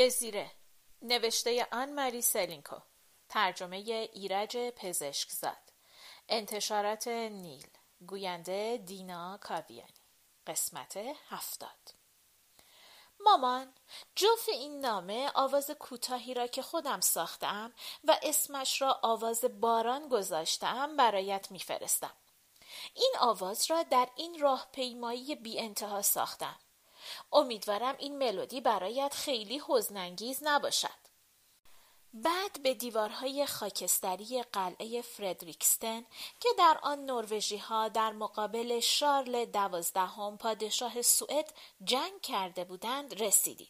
دزیره. نوشته آن مری سلینکو. ترجمه ایرج پزشکزاد. انتشارات نیل. گوینده دینا کاویانی. قسمت هفتاد. مامان جوف این نامه آواز کوتاهی را که خودم ساختم و اسمش را آواز باران گذاشتم برایت میفرستم. این آواز را در این راه پیمایی بی انتها ساختم. امیدوارم این ملودی برایت خیلی حزنانگیز نباشد بعد به دیوارهای خاکستری قلعه فردریکستن که در آن نروژی ها در مقابل شارل دوازدهم پادشاه سوئد جنگ کرده بودند رسیدیم.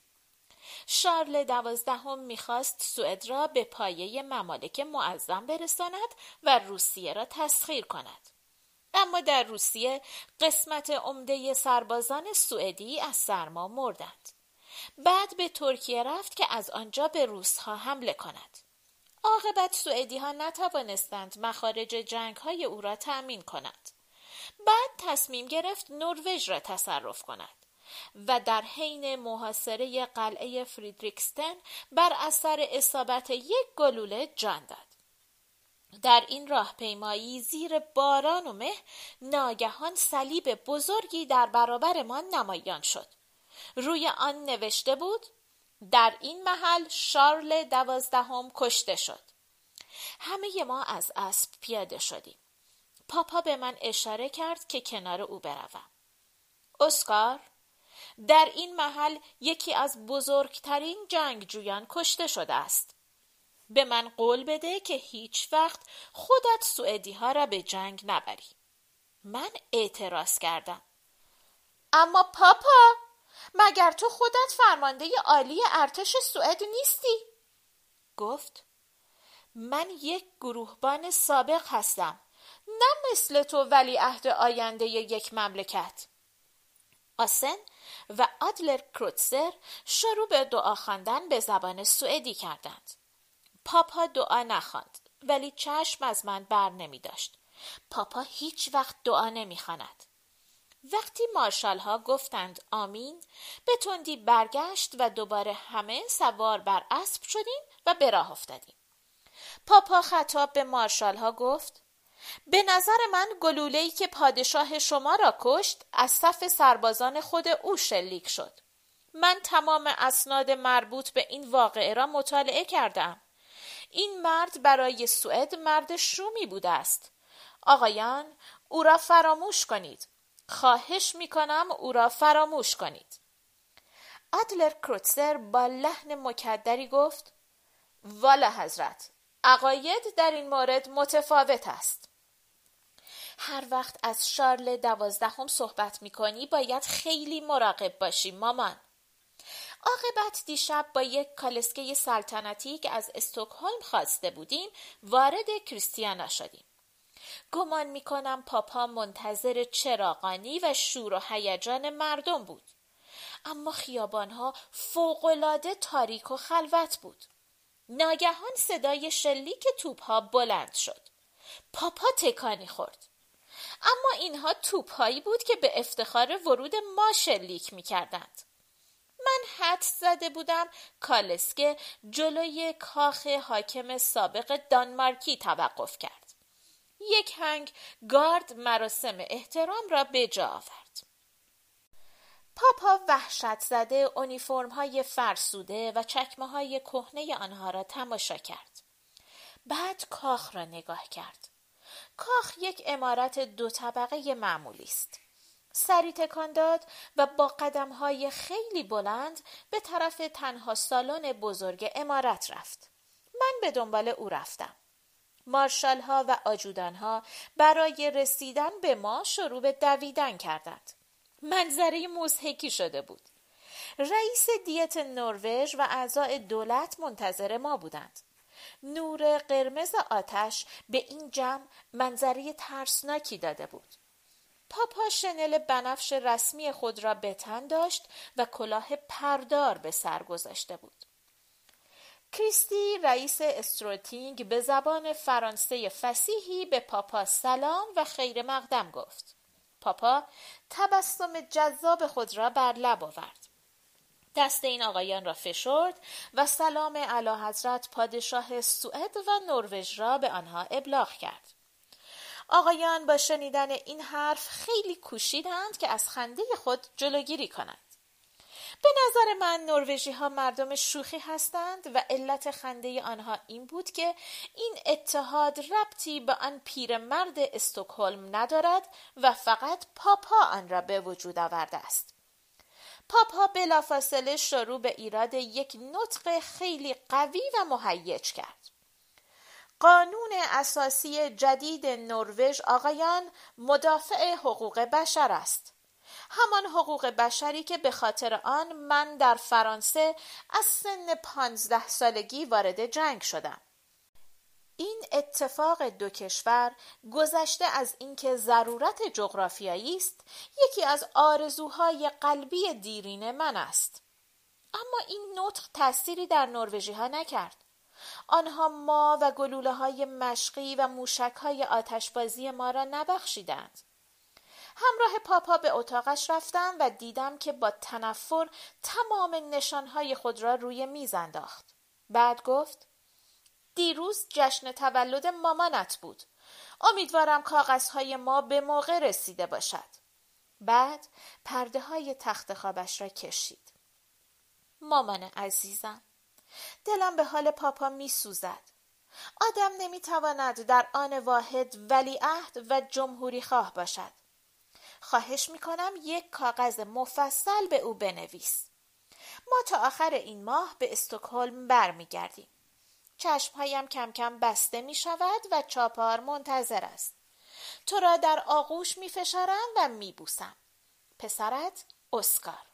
شارل دوازدهم می‌خواست سوئد را به پایه ممالک معظم برساند و روسیه را تسخیر کند. اما در روسیه قسمت عمده سربازان سوئدی از سرما مردند. بعد به ترکیه رفت که از آنجا به روسها حمله کند. عاقبت سوئدی ها نتوانستند مخارج جنگ های او را تأمین کنند. بعد تصمیم گرفت نروژ را تصرف کند و در حین محاصره قلعه فریدریکستن بر اثر اصابت یک گلوله جان داد. در این راهپیمایی زیر باران و مه ناگهان صلیب بزرگی در برابرمان نمایان شد. روی آن نوشته بود در این محل شارل دوازدهم کشته شد. همه ما از اسب پیاده شدیم. پاپا به من اشاره کرد که کنار او بروم. اسکار در این محل یکی از بزرگترین جنگجویان کشته شده است. به من قول بده که هیچ وقت خودت سوئدی ها را به جنگ نبری. من اعتراض کردم. اما پاپا مگر تو خودت فرمانده عالی ارتش سوئد نیستی؟ گفت من یک گروهبان سابق هستم نه مثل تو ولی عهد آینده یک مملکت آسن و آدلر کروتسر شروع به دعا خواندن به زبان سوئدی کردند پاپا دعا نخواند ولی چشم از من بر نمی داشت. پاپا هیچ وقت دعا نمی خاند. وقتی مارشال ها گفتند آمین به تندی برگشت و دوباره همه سوار بر اسب شدیم و به راه افتادیم. پاپا خطاب به مارشال ها گفت به نظر من گلوله‌ای که پادشاه شما را کشت از صف سربازان خود او شلیک شد. من تمام اسناد مربوط به این واقعه را مطالعه کردم. این مرد برای سوئد مرد شومی بوده است. آقایان او را فراموش کنید. خواهش می کنم او را فراموش کنید. ادلر کروتسر با لحن مکدری گفت والا حضرت عقاید در این مورد متفاوت است. هر وقت از شارل دوازدهم صحبت می کنی باید خیلی مراقب باشی مامان. عاقبت دیشب با یک کالسکه سلطنتی که از استکهلم خواسته بودیم وارد کریستیانا شدیم. گمان می کنم پاپا منتظر چراغانی و شور و هیجان مردم بود. اما خیابانها فوقالعاده تاریک و خلوت بود. ناگهان صدای شلیک توپها بلند شد. پاپا تکانی خورد. اما اینها توپهایی بود که به افتخار ورود ما شلیک می کردند. من حد زده بودم کالسکه جلوی کاخ حاکم سابق دانمارکی توقف کرد. یک هنگ گارد مراسم احترام را به جا آورد. پاپا وحشت زده اونیفرم های فرسوده و چکمه های کهنه آنها را تماشا کرد. بعد کاخ را نگاه کرد. کاخ یک امارت دو طبقه معمولی است. سری تکان داد و با قدم های خیلی بلند به طرف تنها سالن بزرگ امارت رفت. من به دنبال او رفتم. مارشال ها و آجودان ها برای رسیدن به ما شروع به دویدن کردند. منظره مزهکی شده بود. رئیس دیت نروژ و اعضای دولت منتظر ما بودند. نور قرمز آتش به این جمع منظره ترسناکی داده بود. پاپا شنل بنفش رسمی خود را به تن داشت و کلاه پردار به سر گذاشته بود. کریستی رئیس استروتینگ به زبان فرانسه فسیحی به پاپا سلام و خیر مقدم گفت. پاپا تبسم جذاب خود را بر لب آورد. دست این آقایان را فشرد و سلام علا حضرت پادشاه سوئد و نروژ را به آنها ابلاغ کرد. آقایان با شنیدن این حرف خیلی کوشیدند که از خنده خود جلوگیری کنند. به نظر من نروژی ها مردم شوخی هستند و علت خنده آنها این بود که این اتحاد ربطی به آن پیرمرد استکهلم ندارد و فقط پاپا آن را به وجود آورده است. پاپا بلافاصله شروع به ایراد یک نطق خیلی قوی و مهیج کرد. قانون اساسی جدید نروژ آقایان مدافع حقوق بشر است. همان حقوق بشری که به خاطر آن من در فرانسه از سن پانزده سالگی وارد جنگ شدم. این اتفاق دو کشور گذشته از اینکه ضرورت جغرافیایی است یکی از آرزوهای قلبی دیرین من است اما این نطق تأثیری در نروژی ها نکرد آنها ما و گلوله های مشقی و موشک های آتشبازی ما را نبخشیدند همراه پاپا به اتاقش رفتم و دیدم که با تنفر تمام نشانهای خود را روی میز انداخت. بعد گفت دیروز جشن تولد مامانت بود. امیدوارم کاغذهای ما به موقع رسیده باشد. بعد پرده های تخت خوابش را کشید. مامان عزیزم دلم به حال پاپا می سوزد. آدم نمی تواند در آن واحد ولیعهد و جمهوری خواه باشد. خواهش می کنم یک کاغذ مفصل به او بنویس. ما تا آخر این ماه به استکهلم برمیگردیم. چشمهایم کم کم بسته می شود و چاپار منتظر است. تو را در آغوش می فشارم و می بوسم. پسرت اسکار.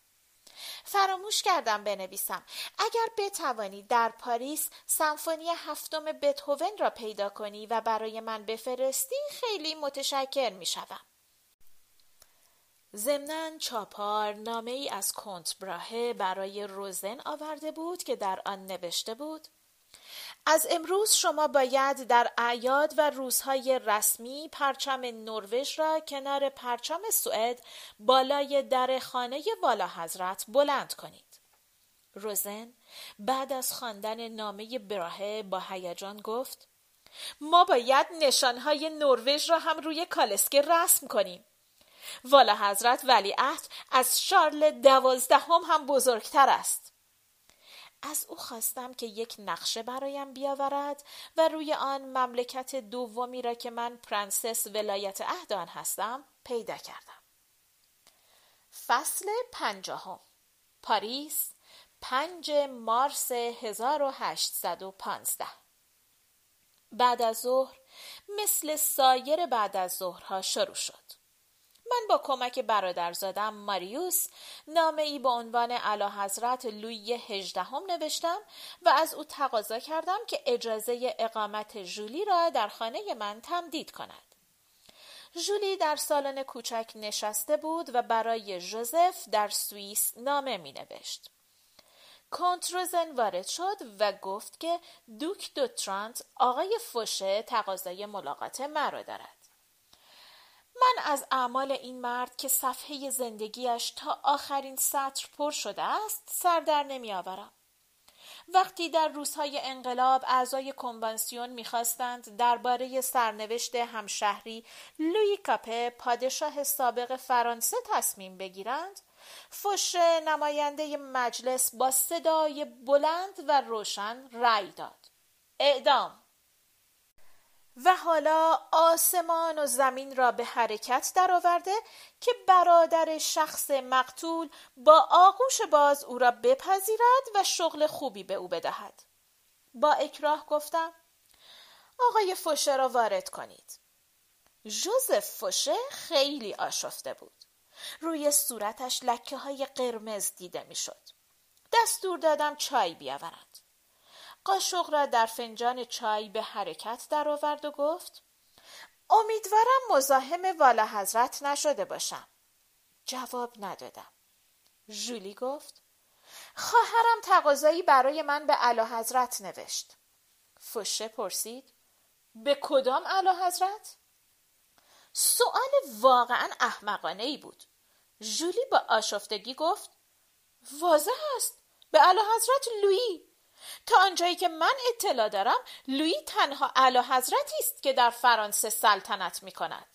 فراموش کردم بنویسم اگر بتوانی در پاریس سمفونی هفتم بتهوون را پیدا کنی و برای من بفرستی خیلی متشکر می شوم. ضمنا چاپار نامه ای از کنت براهه برای روزن آورده بود که در آن نوشته بود از امروز شما باید در اعیاد و روزهای رسمی پرچم نروژ را کنار پرچم سوئد بالای در خانه والا حضرت بلند کنید. روزن بعد از خواندن نامه براهه با هیجان گفت ما باید نشانهای نروژ را هم روی کالسکه رسم کنیم. والا حضرت ولیعهد از شارل دوازدهم هم بزرگتر است. از او خواستم که یک نقشه برایم بیاورد و روی آن مملکت دومی را که من پرنسس ولایت عهد آن هستم پیدا کردم. فصل پنجاهم پاریس پنج مارس 1815 بعد از ظهر مثل سایر بعد از ظهرها شروع شد. من با کمک برادرزادم ماریوس نامه ای با عنوان علا حضرت لویی هجدهم نوشتم و از او تقاضا کردم که اجازه اقامت جولی را در خانه من تمدید کند. جولی در سالن کوچک نشسته بود و برای ژوزف در سوئیس نامه می نوشت. کنت روزن وارد شد و گفت که دوک دوترانت آقای فوشه تقاضای ملاقات مرا دارد. من از اعمال این مرد که صفحه زندگیش تا آخرین سطر پر شده است سر در نمی آورم. وقتی در روزهای انقلاب اعضای کنوانسیون می‌خواستند درباره سرنوشت همشهری لوی کاپه پادشاه سابق فرانسه تصمیم بگیرند فوش نماینده مجلس با صدای بلند و روشن رأی داد اعدام و حالا آسمان و زمین را به حرکت درآورده که برادر شخص مقتول با آغوش باز او را بپذیرد و شغل خوبی به او بدهد. با اکراه گفتم آقای فوشه را وارد کنید. جوزف فوشه خیلی آشفته بود. روی صورتش لکه های قرمز دیده می‌شد. دستور دادم چای بیاورند. قاشق را در فنجان چای به حرکت درآورد و گفت امیدوارم مزاحم والا حضرت نشده باشم. جواب ندادم. ژولی گفت خواهرم تقاضایی برای من به اعلی حضرت نوشت. فشه پرسید به کدام اعلی حضرت؟ سوال واقعا احمقانه ای بود. ژولی با آشفتگی گفت واضح است به علا حضرت لویی. تا آنجایی که من اطلاع دارم لویی تنها علا حضرتی است که در فرانسه سلطنت می کند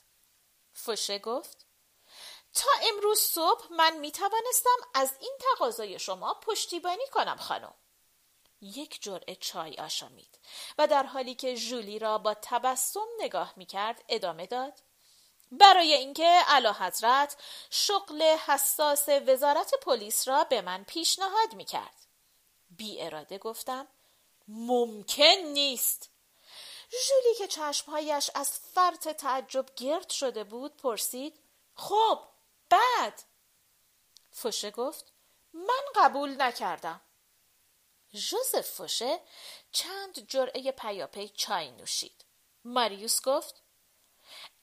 فوشه گفت تا امروز صبح من می توانستم از این تقاضای شما پشتیبانی کنم خانم یک جرعه چای آشامید و در حالی که ژولی را با تبسم نگاه می کرد ادامه داد برای اینکه اعلی حضرت شغل حساس وزارت پلیس را به من پیشنهاد می کرد. بی اراده گفتم ممکن نیست. ژولی که چشمهایش از فرط تعجب گرد شده بود پرسید خب بعد؟ فوشه گفت من قبول نکردم. ژوزف فوشه چند جرعه پیاپی چای نوشید. ماریوس گفت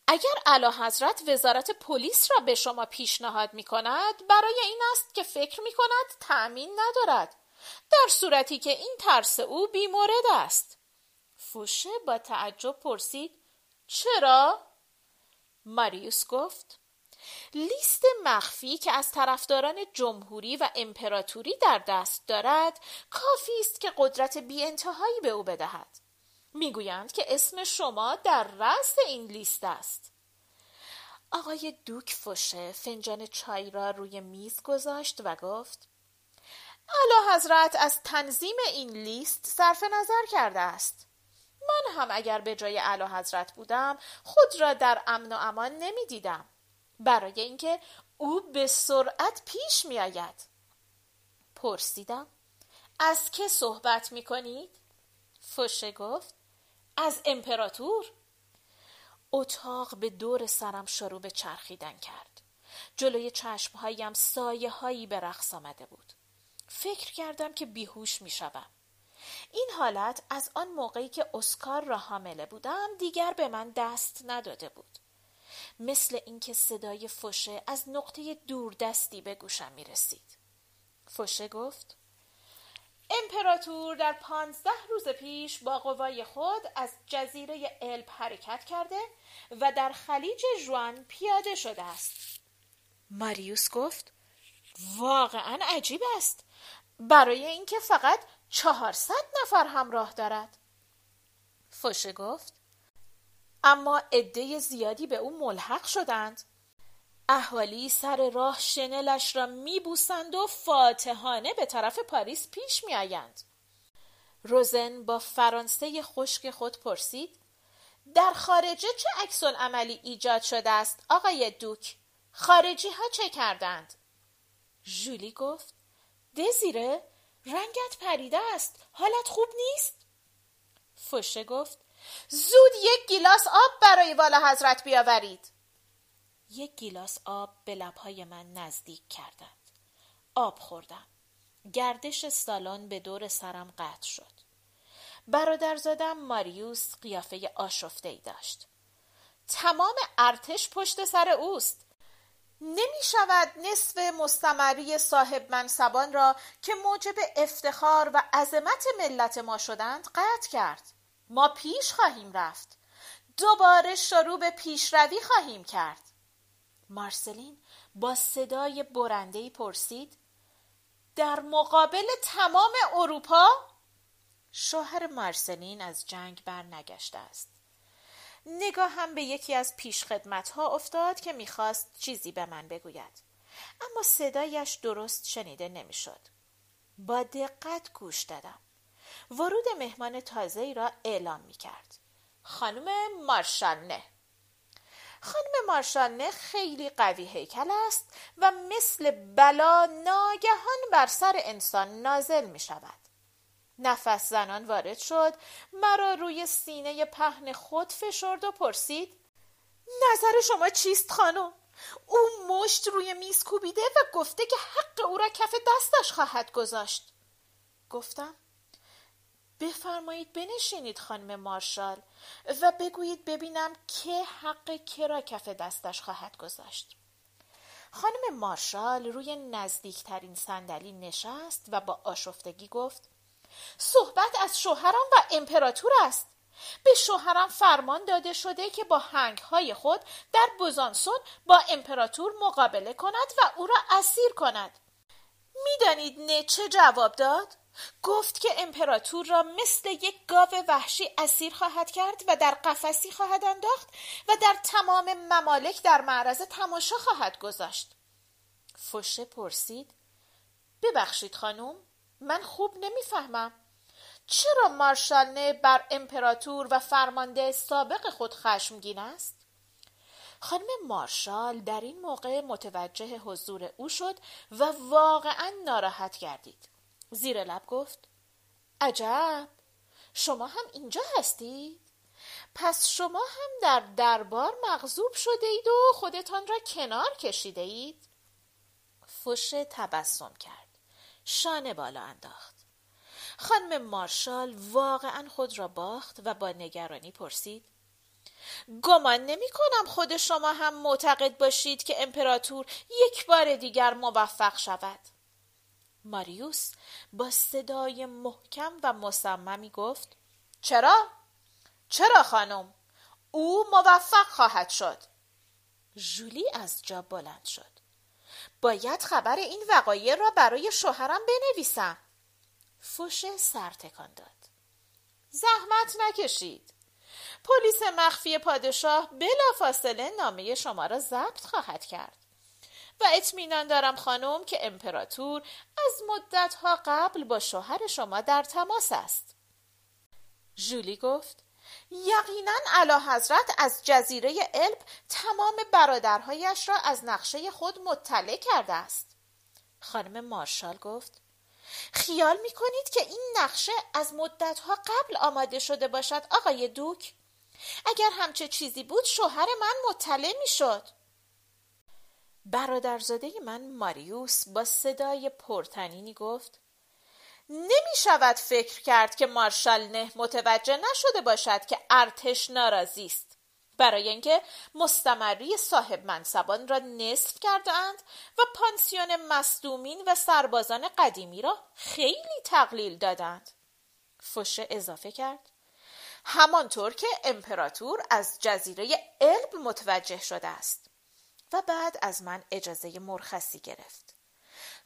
اگر اعلی حضرت وزارت پلیس را به شما پیشنهاد می کند برای این است که فکر می کند تأمین ندارد. در صورتی که این ترس او بیمورد است. فوشه با تعجب پرسید چرا؟ ماریوس گفت لیست مخفی که از طرفداران جمهوری و امپراتوری در دست دارد کافی است که قدرت بیانتهایی به او بدهد. می‌گویند که اسم شما در رأس این لیست است. آقای دوک فوشه فنجان چای را روی میز گذاشت و گفت اعلی حضرت از تنظیم این لیست صرف نظر کرده است. من هم اگر به جای اعلی حضرت بودم خود را در امن و امان نمی دیدم برای اینکه او به سرعت پیش می آید پرسیدم از که صحبت می کنید؟ فوشه گفت از امپراتور. اتاق به دور سرم شروع به چرخیدن کرد. جلوی چشمهایم سایه هایی به رقص آمده بود. فکر کردم که بیهوش می شدم. این حالت از آن موقعی که اسکار را حامله بودم دیگر به من دست نداده بود. مثل اینکه صدای فوشه از نقطه دوردستی به گوشم می رسید فوشه گفت امپراتور در پانزده روز پیش با قوای خود از جزیره الب حرکت کرده و در خلیج جوان پیاده شده است. ماریوس گفت واقعا عجیب است. برای اینکه فقط چهارصد نفر همراه دارد. فوشه گفت اما عده زیادی به او ملحق شدند. اهالی سر راه شنلش را میبوسند و فاتحانه به طرف پاریس پیش میآیند. روزن با فرانسه خشک خود پرسید در خارجه چه عکس عملی ایجاد شده است آقای دوک؟ خارجی ها چه کردند؟ ژولی گفت دزیره رنگت پریده است. حالت خوب نیست؟ فوشه گفت. زود یک گیلاس آب برای والا حضرت بیاورید. یک گیلاس آب به لبهای من نزدیک کردند. آب خوردم. گردش سالن به دور سرم قطع شد. برادرزادم ماریوس قیافه آشفته ای داشت. تمام ارتش پشت سر اوست. نمی شود نصف مستمری صاحب منصبان را که موجب افتخار و عظمت ملت ما شدند قطع کرد. ما پیش خواهیم رفت. دوباره شروع به پیشروی خواهیم کرد. مارسلین با صدای برندهی پرسید در مقابل تمام اروپا؟ شوهر مارسلین از جنگ بر نگشته است. نگاه هم به یکی از پیشخدمت ها افتاد که می‌خواست چیزی به من بگوید اما صدایش درست شنیده نمی‌شد با دقت گوش دادم ورود مهمان تازه را اعلام می کرد. خانم مارشالنه خانم مارشالنه خیلی قوی هیکل است و مثل بلا ناگهان بر سر انسان نازل می شود. نفس زنان وارد شد. مرا روی سینه پهن خود فشرد و پرسید نظر شما چیست خانم؟ او مشت روی میز کوبیده و گفته که حق او را کف دستش خواهد گذاشت. گفتم بفرمایید بنشینید خانم مارشال و بگویید ببینم که حق که را کف دستش خواهد گذاشت. خانم مارشال روی نزدیکترین صندلی نشست و با آشفتگی گفت صحبت از شوهرم و امپراتور است. به شوهرم فرمان داده شده که با های خود در بوزانسون با امپراتور مقابله کند و او را اسیر کند. می‌دانید نه چه جواب داد؟ گفت که امپراتور را مثل یک گاو وحشی اسیر خواهد کرد و در قفسی خواهد انداخت و در تمام ممالک در معرض تماشا خواهد گذاشت. فوشه پرسید ببخشید خانم من خوب نمی‌فهمم. چرا مارشال بر امپراتور و فرمانده سابق خود خشمگین است؟ خانم مارشال در این موقع متوجه حضور او شد و واقعا ناراحت گردید. زیر لب گفت عجب! شما هم اینجا هستید؟ پس شما هم در دربار مغضوب شده اید و خودتان را کنار کشیده اید؟ فشه تبسم کرد. شانه بالا انداخت خانم مارشال واقعا خود را باخت و با نگرانی پرسید گمان نمی کنم خود شما هم معتقد باشید که امپراتور یک بار دیگر موفق شود ماریوس با صدای محکم و مصممی گفت چرا؟ چرا خانم؟ او موفق خواهد شد ژولی از جا بلند شد باید خبر این وقایع را برای شوهرم بنویسم. فوشه سر تکان داد. زحمت نکشید. پلیس مخفی پادشاه بلافاصله نامه شما را ضبط خواهد کرد. و اطمینان دارم خانم که امپراتور از مدتها قبل با شوهر شما در تماس است. ژولی گفت یقینا اعلی حضرت از جزیره الب تمام برادرهایش را از نقشه خود مطلع کرده است. خانم مارشال گفت خیال می کنید که این نقشه از مدتها قبل آماده شده باشد آقای دوک؟ اگر همچه چیزی بود شوهر من مطلع می شد برادرزاده من ماریوس با صدای پرتنینی گفت نمی شود فکر کرد که مارشال نه متوجه نشده باشد که ارتش ناراضی است. برای اینکه مستمری صاحب منصبان را نصف کردند و پانسیون مصدومین و سربازان قدیمی را خیلی تقلیل دادند. فوشه اضافه کرد. همانطور که امپراتور از جزیره الب متوجه شده است. و بعد از من اجازه مرخصی گرفت.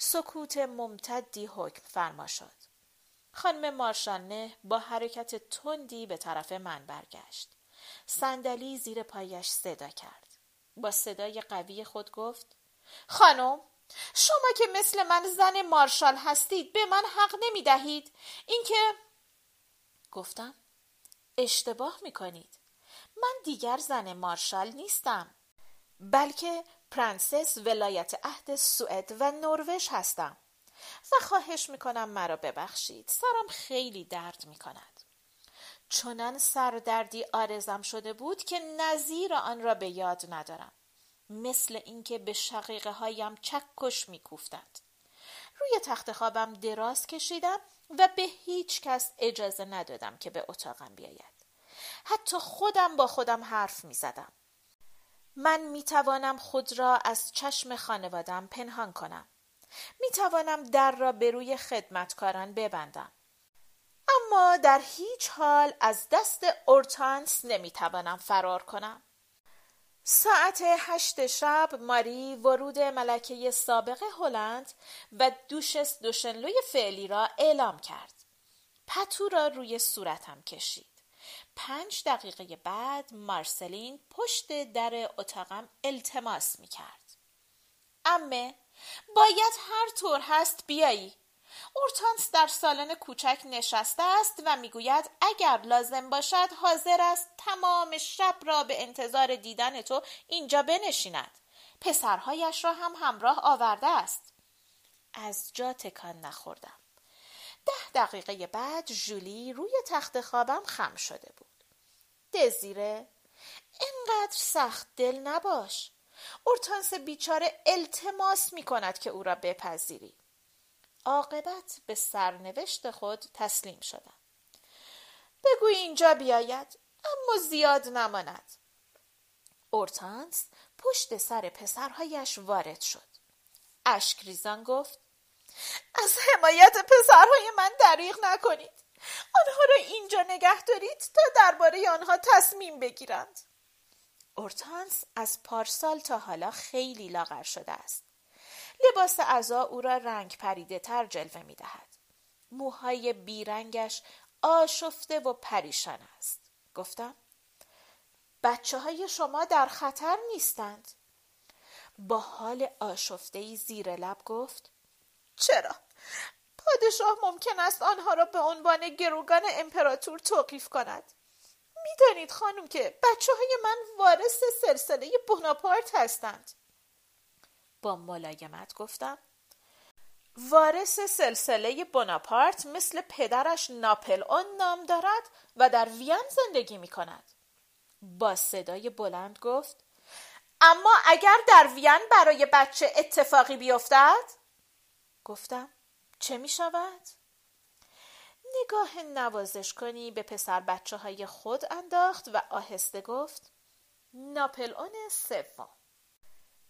سکوت ممتدی حکم فرما شد. خانم مارشانه با حرکت تندی به طرف من برگشت. صندلی زیر پایش صدا کرد. با صدای قوی خود گفت خانم شما که مثل من زن مارشال هستید به من حق نمی دهید اینکه گفتم اشتباه می کنید من دیگر زن مارشال نیستم. بلکه پرنسس ولایت عهد سوئد و نروژ هستم و خواهش می‌کنم مرا ببخشید. سرم خیلی درد می‌کند. چنان سردردی عارضم شده بود که نظیر آن را به یاد ندارم. مثل اینکه به شقیقه هایم چکش میکوفتند. روی تخت خوابم دراز کشیدم و به هیچ کس اجازه ندادم که به اتاقم بیاید. حتی خودم با خودم حرف می زدم. من می توانم خود را از چشم خانوادم پنهان کنم. می توانم در را به روی خدمتکاران ببندم. اما در هیچ حال از دست اورتانس نمی توانم فرار کنم. ساعت هشت شب ماری ورود ملکه سابق هلند و دوشس دوشنلوی فعلی را اعلام کرد. پتو را روی صورتم کشید. پنج دقیقه بعد مارسلین پشت در اتاقم التماس می کرد. امه باید هر طور هست بیایی. اورتانس در سالن کوچک نشسته است و می‌گوید اگر لازم باشد حاضر است تمام شب را به انتظار دیدن تو اینجا بنشیند. پسرهایش را هم همراه آورده است. از جا تکان نخوردم. ده دقیقه بعد جولی روی تخت خوابم خم شده بود. دزیره اینقدر سخت دل نباش. اورتانس بیچاره التماس می کند که او را بپذیری. عاقبت به سرنوشت خود تسلیم شدم. بگو اینجا بیاید اما زیاد نماند. اورتانس پشت سر پسرهایش وارد شد. اشکریزان گفت از حمایت پسرهای من دریغ نکنید آنها را اینجا نگه دارید تا درباره آنها تصمیم بگیرند اورتانس از پارسال تا حالا خیلی لاغر شده است لباس عزا او را رنگ پریده تر جلوه می دهد. موهای بیرنگش آشفته و پریشان است. گفتم بچه های شما در خطر نیستند. با حال آشفته زیر لب گفت چرا؟ پادشاه ممکن است آنها را به عنوان گروگان امپراتور توقیف کند. می‌دانید خانم که بچه های من وارث سلسله بوناپارت هستند. با ملایمت گفتم وارث سلسله بوناپارت مثل پدرش ناپل اون نام دارد و در وین زندگی می کند. با صدای بلند گفت اما اگر در وین برای بچه اتفاقی بیفتد گفتم چه می شود؟ نگاه نوازش کنی به پسر بچه های خود انداخت و آهسته گفت ناپل اون سوم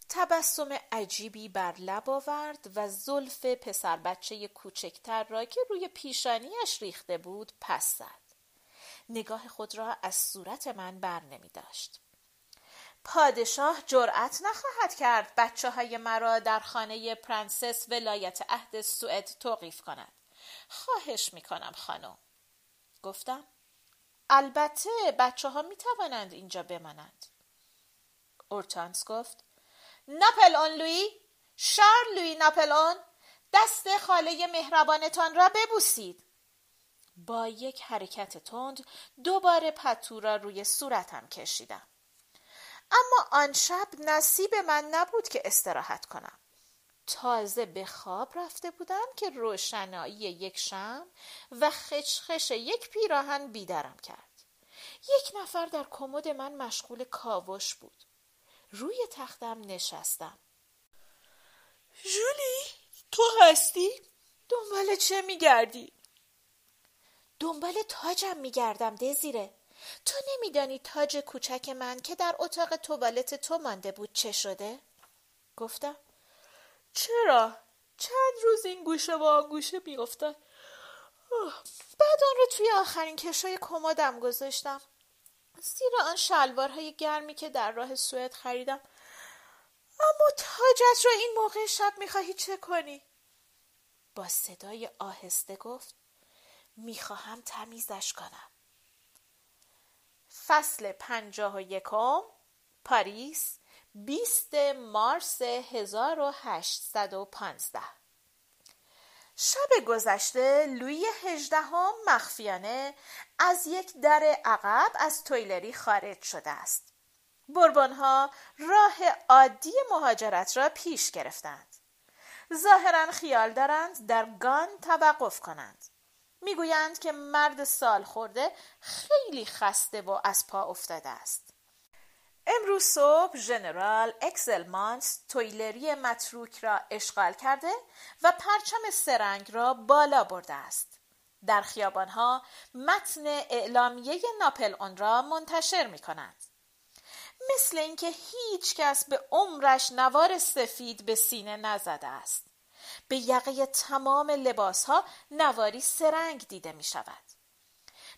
تبسم عجیبی بر لب آورد و زلف پسر بچه کوچکتر را که روی پیشانیش ریخته بود پس زد. نگاه خود را از صورت من بر نمی داشت. پادشاه جرأت نخواهد کرد بچه های مرا در خانه پرنسس ولایت عهد سوئد توقیف کند. خواهش می کنم خانم. گفتم البته بچه ها می توانند اینجا بمانند. اورتانس گفت ناپلئون لویی شارل لویی ناپلئون دست خاله مهربانتان را ببوسید با یک حرکت تند دوباره پتو را روی صورتم کشیدم اما آن شب نصیب من نبود که استراحت کنم. تازه به خواب رفته بودم که روشنایی یک شم و خشخش یک پیراهن بیدارم کرد. یک نفر در کمد من مشغول کاوش بود. روی تختم نشستم. جولی تو هستی؟ دنبال چه میگردی؟ دنبال تاجم میگردم دزیره. تو نمیدانی تاج کوچک من که در اتاق توالت تو مانده بود چه شده؟ گفتم چرا؟ چند روز این گوشه و آن گوشه میافتد بعد آن رو توی آخرین کشوی کمدم گذاشتم زیرا آن شلوارهای گرمی که در راه سوئد خریدم اما تاجت را این موقع شب می‌خواهی چه کنی؟ با صدای آهسته گفت می‌خواهم تمیزش کنم فصل پنجاه و یکم پاریس بیست مارس هزار و هشتصد و پانزده شب گذشته لوی هجدهم مخفیانه از یک در عقب از تویلری خارج شده است. بربانها راه عادی مهاجرت را پیش گرفتند. ظاهرا خیال دارند در گان توقف کنند. می‌گویند که مرد سال خورده خیلی خسته و از پا افتاده است. امروز صبح ژنرال اکسلمانس تویلری متروک را اشغال کرده و پرچم سرنگ را بالا برده است. در خیابانها متن اعلامیه ناپل اون را منتشر می کند. مثل اینکه هیچ کس به عمرش نوار سفید به سینه نزده است. به یقه تمام لباس ها نواری سرنگ دیده می شود.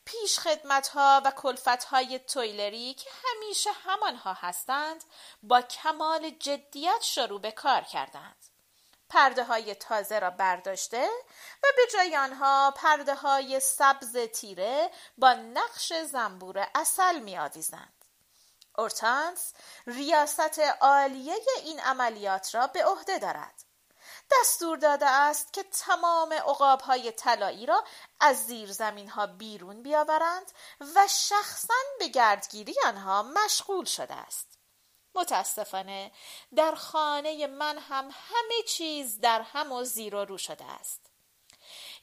پیش خدمت ها و کلفت های تویلری که همیشه همانها هستند با کمال جدیت شروع به کار کردند. پرده های تازه را برداشته و به جای آنها پرده های سبز تیره با نقش زنبور اصل می آویزند. اورتانس ریاست عالیه این عملیات را به عهده دارد. دستور داده است که تمام عقاب های طلایی را از زیر زمین ها بیرون بیاورند و شخصا به گردگیری آنها مشغول شده است. متاسفانه در خانه من هم همه چیز در هم و زیر و رو شده است.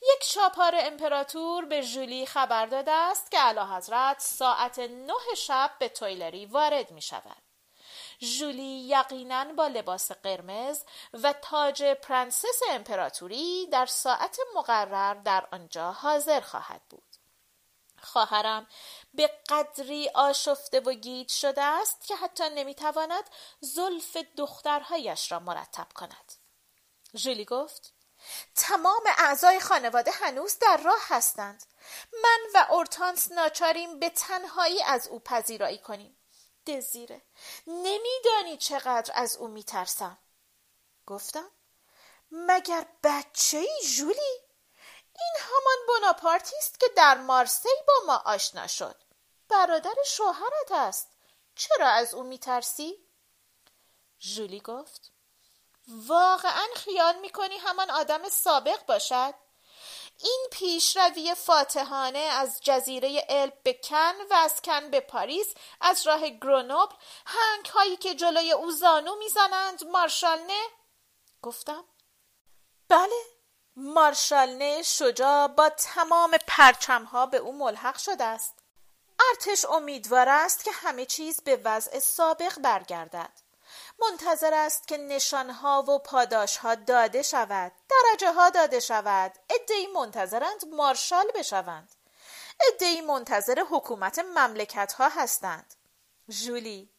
یک چاپار امپراتور به ژولی خبر داده است که اعلیحضرت ساعت نه شب به تویلری وارد می شود. ژولی یقینا با لباس قرمز و تاج پرنسس امپراتوری در ساعت مقرر در آنجا حاضر خواهد بود. خواهرم به قدری آشفته و گیج شده است که حتی نمی‌تواند زلف دخترهایش را مرتب کند. ژولی گفت تمام اعضای خانواده هنوز در راه هستند. من و اورتانس ناچاریم به تنهایی از او پذیرایی کنیم. دزیره نمیدانی چقدر از او میترسم گفتم مگر بچه ای جولی؟ این همان بناپارتی است که در مارسی با ما آشنا شد برادر شوهرت است چرا از او میترسی؟ جولی گفت واقعا خیال می‌کنی همان آدم سابق باشد؟ این پیشروی فاتحانه از جزیره الب به کن و از کن به پاریس از راه گرونوبل هنگ هایی که جلوی او زانو می‌زنند مارشال نه؟ گفتم. بله مارشال نه شجاع با تمام پرچمها به او ملحق شده است. ارتش امیدوار است که همه چیز به وضع سابق برگردد. منتظر است که نشانها و پاداشها داده شود درجه ها داده شود. ادهی منتظرند مارشال بشوند. ادهی منتظر حکومت مملکت ها هستند. جولی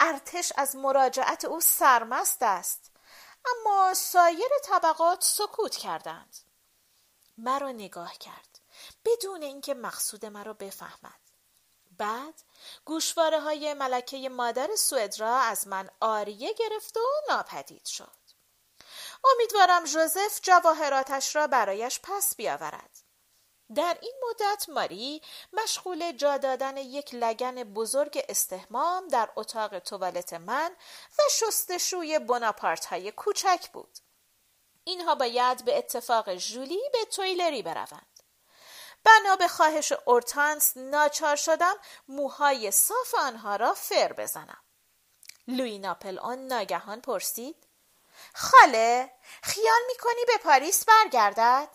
ارتش از مراجعت او سرمست است اما سایر طبقات سکوت کردند. مرا نگاه کرد بدون اینکه مقصود مرا بفهمد. بعد گوشواره های ملکه مادر سوئد را از من آریه گرفت و ناپدید شد امیدوارم جوزف جواهراتش را برایش پس بیاورد در این مدت ماری مشغول جا دادن یک لگن بزرگ استهمام در اتاق توالت من و شستشوی بناپارت های کوچک بود. اینها باید به اتفاق جولی به تویلری بروند. بنا به خواهش اورتانس ناچار شدم موهای صاف آنها را فر بزنم. لوی ناپل آن ناگهان پرسید خاله خیال می‌کنی به پاریس برگردد؟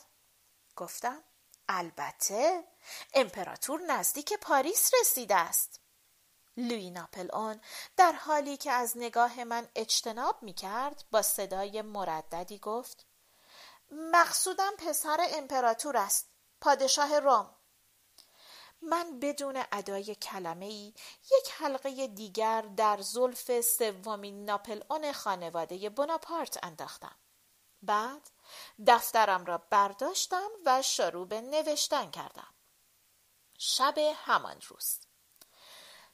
گفتم البته امپراتور نزدیک پاریس رسیده است. لوی ناپل آن در حالی که از نگاه من اجتناب می کرد با صدای مرددی گفت مقصودم پسر امپراتور است. پادشاه روم. من بدون ادای کلمه ای یک حلقه دیگر در زلف سومین ناپل اون خانواده بناپارت انداختم. بعد دفترم را برداشتم و شروع به نوشتن کردم. شب همان روز.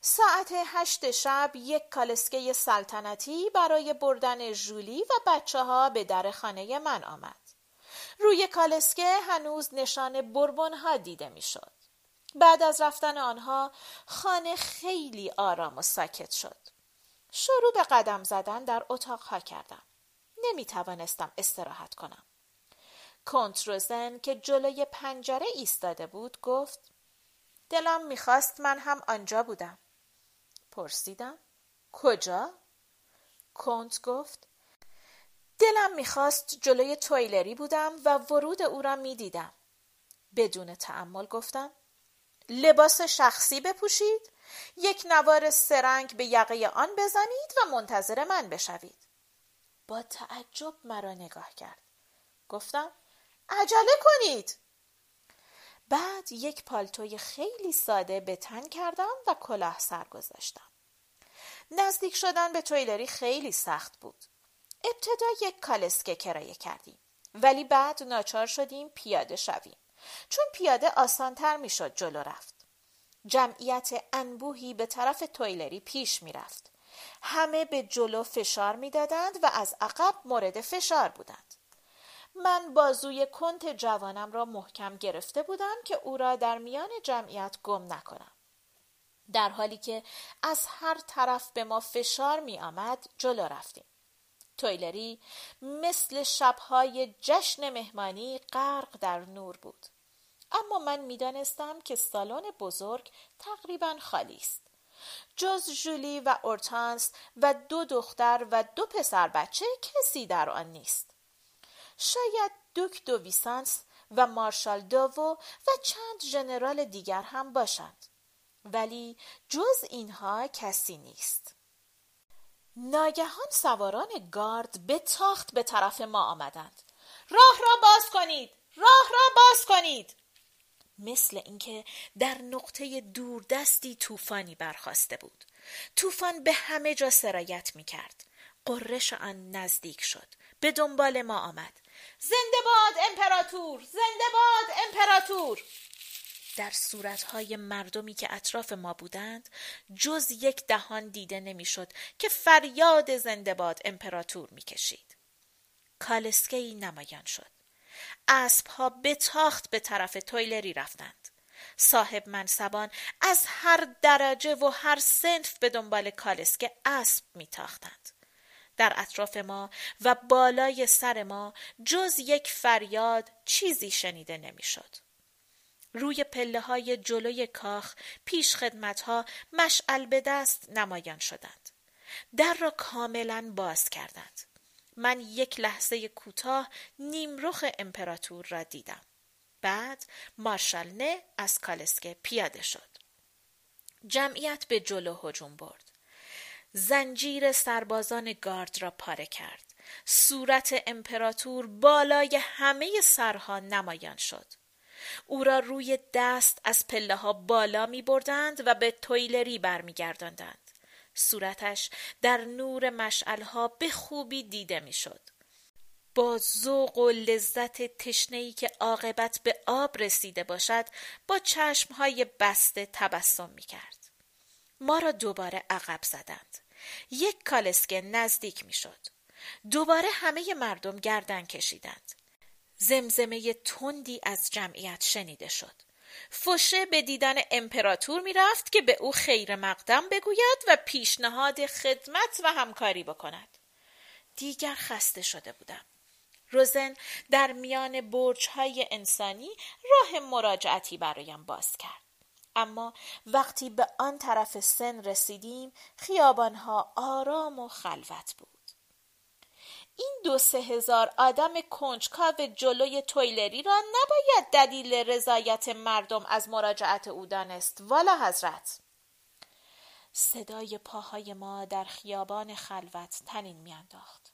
ساعت هشت شب یک کالسکه سلطنتی برای بردن ژولی و بچه ها به در خانه من آمد. روی کالسکه هنوز نشان بربون ها دیده می‌شد. بعد از رفتن آنها خانه خیلی آرام و ساکت شد. شروع به قدم زدن در اتاقها کردم. نمی توانستم استراحت کنم. کنتروزن که جلوی پنجره ایستاده بود گفت دلم می‌خواست من هم آنجا بودم. پرسیدم کجا؟ کنت گفت دلم می‌خواست جلوی تویلری بودم و ورود او را می‌دیدم. بدون تعمل گفتم لباس شخصی بپوشید یک نوار سرنگ به یقه آن بزنید و منتظر من بشوید. با تعجب مرا نگاه کرد. گفتم عجله کنید! بعد یک پالتوی خیلی ساده به تن کردم و کلاه سر گذاشتم. نزدیک شدن به تویلری خیلی سخت بود. ابتدا یک کالسکه کرایه کردیم. ولی بعد ناچار شدیم پیاده شویم. چون پیاده آسانتر می‌شد جلو رفت. جمعیت انبوهی به طرف تویلری پیش می‌رفت. همه به جلو فشار می‌دادند و از عقب مورد فشار بودند. من بازوی کنت جوانم را محکم گرفته بودم که او را در میان جمعیت گم نکنم. در حالی که از هر طرف به ما فشار می آمد جلو رفتیم. تویلری مثل شبهای جشن مهمانی غرق در نور بود. اما من می‌دانستم که سالن بزرگ تقریبا خالی است. جز جولی و اورتانس و دو دختر و دو پسر بچه کسی در آن نیست. شاید دوک دو ویسانس و مارشال دوو و چند ژنرال دیگر هم باشند. ولی جز اینها کسی نیست. ناگهان سواران گارد به تاخت به طرف ما آمدند. راه را باز کنید راه را باز کنید. مثل اینکه در نقطه دوردستی طوفانی برخواسته بود. طوفان به همه جا سرایت می کرد قررش آن نزدیک شد. به دنبال ما آمد. زنده باد امپراتور! زنده باد امپراتور! در صورتهای مردمی که اطراف ما بودند جز یک دهان دیده نمی‌شد که فریاد زنده باد امپراتور می‌کشید. کالسکه ای نمایان شد. اسبها به تاخت به طرف تویلری رفتند. صاحب منصبان از هر درجه و هر سنف به دنبال کالسکه اسب میتاختند. در اطراف ما و بالای سر ما جز یک فریاد چیزی شنیده نمی‌شد. روی پله های جلوی کاخ پیش خدمت ها مشعل به دست نمایان شدند. در را کاملا باز کردند. من یک لحظه کوتاه نیمرخ امپراتور را دیدم. بعد مارشال نه از کالسکه پیاده شد. جمعیت به جلو هجوم برد. زنجیر سربازان گارد را پاره کرد. صورت امپراتور بالای همه سرها نمایان شد. او را روی دست از پله ها بالا می بردند و به تویلری برمیگرداندند. صورتش در نور مشعلها به خوبی دیده می‌شد. با ذوق و لذت تشنهی که عاقبت به آب رسیده باشد با چشمهای بسته تبسم می کرد. ما را دوباره عقب زدند. یک کالسکه نزدیک می شد. دوباره همه مردم گردن کشیدند. زمزمه تندی از جمعیت شنیده شد. فوشه به دیدن امپراتور می‌رفت که به او خیر مقدم بگوید و پیشنهاد خدمت و همکاری بکند. دیگر خسته شده بودم. روزن در میان برج های انسانی راه مراجعتی برایم باز کرد. اما وقتی به آن طرف سن رسیدیم خیابانها آرام و خلوت بود. این دو سه هزار آدم کنجکاو جلوی تویلری را نباید دلیل رضایت مردم از مراجعت او دانست. والا حضرت. صدای پاهای ما در خیابان خلوت تنین میانداخت.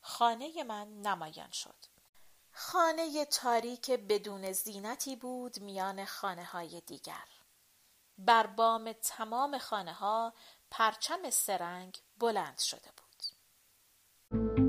خانه من نمایان شد. خانه تاریک بدون زینتی بود میان خانه های دیگر. بر بام تمام خانه ها پرچم سرنگ بلند شده بود.